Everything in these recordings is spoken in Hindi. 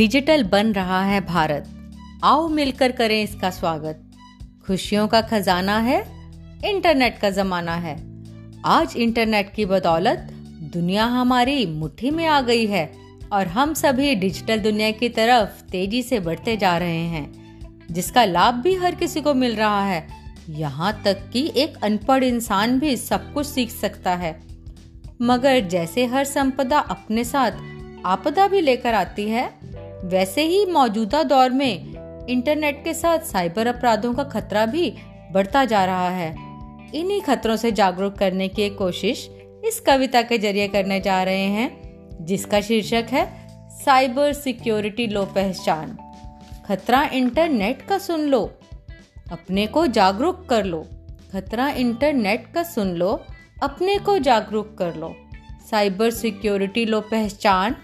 डिजिटल बन रहा है भारत। आओ मिलकर करें इसका स्वागत। खुशियों का खजाना है, इंटरनेट का जमाना है। आज इंटरनेट की बदौलत दुनिया हमारी मुट्ठी में आ गई है और हम सभी डिजिटल दुनिया की तरफ़ तेज़ी से बढ़ते जा रहे हैं, जिसका लाभ भी हर किसी को मिल रहा है। यहाँ तक कि एक अनपढ़ इंसान भी सब कुछ सीख सकता है। मगर जैसे हर संपदा अपने साथ आपदा भी लेकर आती है वैसे ही मौजूदा दौर में इंटरनेट के साथ साइबर अपराधों का खतरा भी बढ़ता जा रहा है। इन्हीं खतरों से जागरूक करने की कोशिश इस कविता के ज़रिए करने जा रहे हैं, जिसका शीर्षक है, साइबर सिक्योरिटी लो पहचान। खतरा इंटरनेट का सुन लो, अपने को जागरूक कर लो। खतरा इंटरनेट का सुन लो, अपने को जागरूक कर लो। साइबर सिक्योरिटी लो पहचान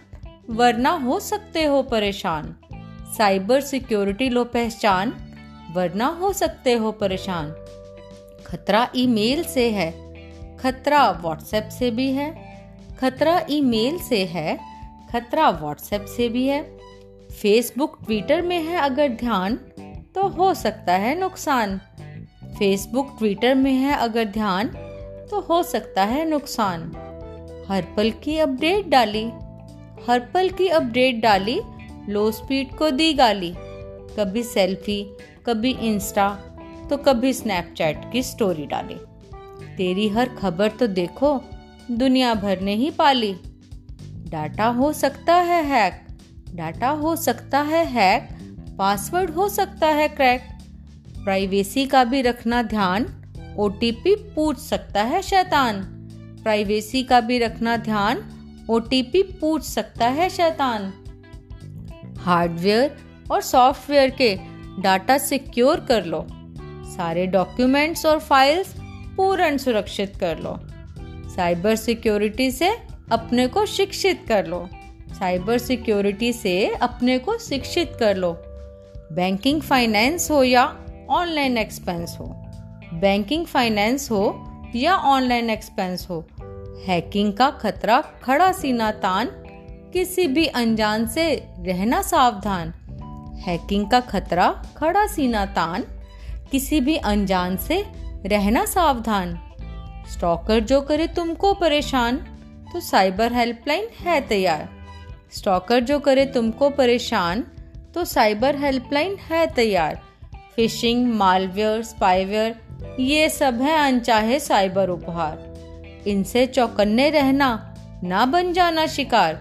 वरना हो सकते हो परेशान। साइबर सिक्योरिटी लो पहचान, वरना हो सकते हो परेशान। खतरा ईमेल से है, खतरा व्हाट्सएप से भी है, खतरा ईमेल से है, खतरा व्हाट्सएप से भी है। फेसबुक, ट्विटर में है अगर ध्यान तो हो सकता है नुकसान। फेसबुक, ट्विटर में है अगर ध्यान तो हो सकता है नुकसान। हर पल की अपडेट डाली। हर पल की अपडेट डाली, लो स्पीड को दी गाली। कभी सेल्फी, कभी इंस्टा तो कभी स्नैपचैट की स्टोरी डाली। तेरी हर खबर तो देखो, दुनिया भर ने ही पाली। डाटा हो सकता है हैक, डाटा हो सकता है हैक, पासवर्ड हो सकता है क्रैक। प्राइवेसी का भी रखना ध्यान, ओटीपी पूछ सकता है शैतान। प्राइवेसी का भी रखना ध्यान ओटीपी पूछ सकता है शैतान। हार्डवेयर और सॉफ्टवेयर के डाटा सिक्योर कर लो। सारे डॉक्यूमेंट्स और फाइल्स पूर्ण सुरक्षित कर लो। साइबर सिक्योरिटी से अपने को शिक्षित कर लो। साइबर सिक्योरिटी से अपने को शिक्षित कर लो। बैंकिंग फाइनेंस हो या ऑनलाइन एक्सपेंस हो। बैंकिंग फाइनेंस हो या ऑनलाइन एक्सपेंस हो। हैकिंग का खतरा, खड़ा सीना तान, किसी भी अनजान से रहना सावधान। हैकिंग का खतरा, खड़ा सीना तान, किसी भी अनजान से रहना सावधान। स्टॉकर जो करे तुमको परेशान तो साइबर हेल्पलाइन है तैयार। स्टॉकर जो करे तुमको परेशान तो साइबर हेल्पलाइन है तैयार। फिशिंग, मालवेयर स्पाईवेयर ये सब है अनचाहे साइबर उपहार। इनसे चौकन्ने रहना, ना बन जाना शिकार।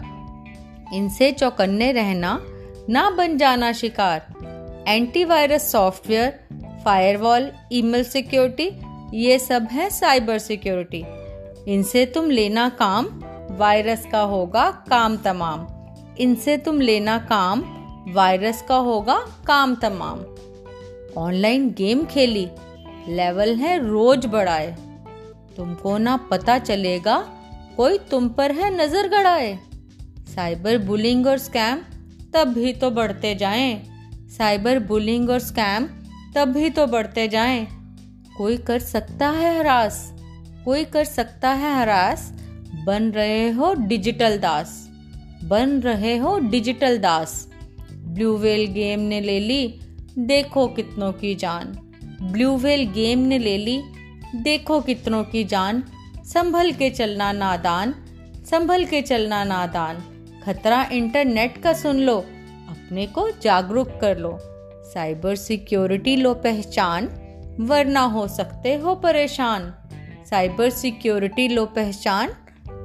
इनसे चौकन्ने रहना, ना बन जाना शिकार। Antivirus software, firewall, email security, ये सब है साइबर सिक्योरिटी। इनसे तुम लेना काम, वायरस का होगा काम तमाम। इनसे तुम लेना काम, वायरस का होगा काम तमाम। ऑनलाइन गेम खेली, लेवल है रोज बढ़ाए। तुमको ना पता चलेगा, कोई तुम पर है नज़र गड़ाए। साइबर बुलिंग और स्कैम तब भी तो बढ़ते जाएँ। साइबर बुलिंग और स्कैम तब भी तो बढ़ते जाएँ। कोई कर सकता है हरास, कोई कर सकता है हरास। बन रहे हो डिजिटल दास, बन रहे हो डिजिटल दास। ब्लू वेल गेम ने ले ली, देखो कितनों की जान। ब्लू वेल गेम ने ले ली देखो कितनों की जान। संभल के चलना नादान, संभल के चलना नादान। खतरा इंटरनेट का सुन लो, अपने को जागरूक कर लो। साइबर सिक्योरिटी लो पहचान, वरना हो सकते हो परेशान। साइबर सिक्योरिटी लो पहचान,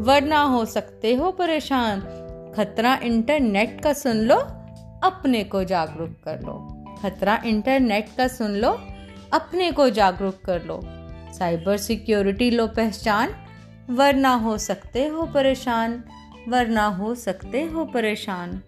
वरना हो सकते हो परेशान। खतरा इंटरनेट का सुन लो, अपने को जागरूक कर लो। खतरा इंटरनेट का सुन लो, अपने को जागरूक कर लो। साइबर सिक्योरिटी लो पहचान वरना हो सकते हो परेशान वरना हो सकते हो परेशान।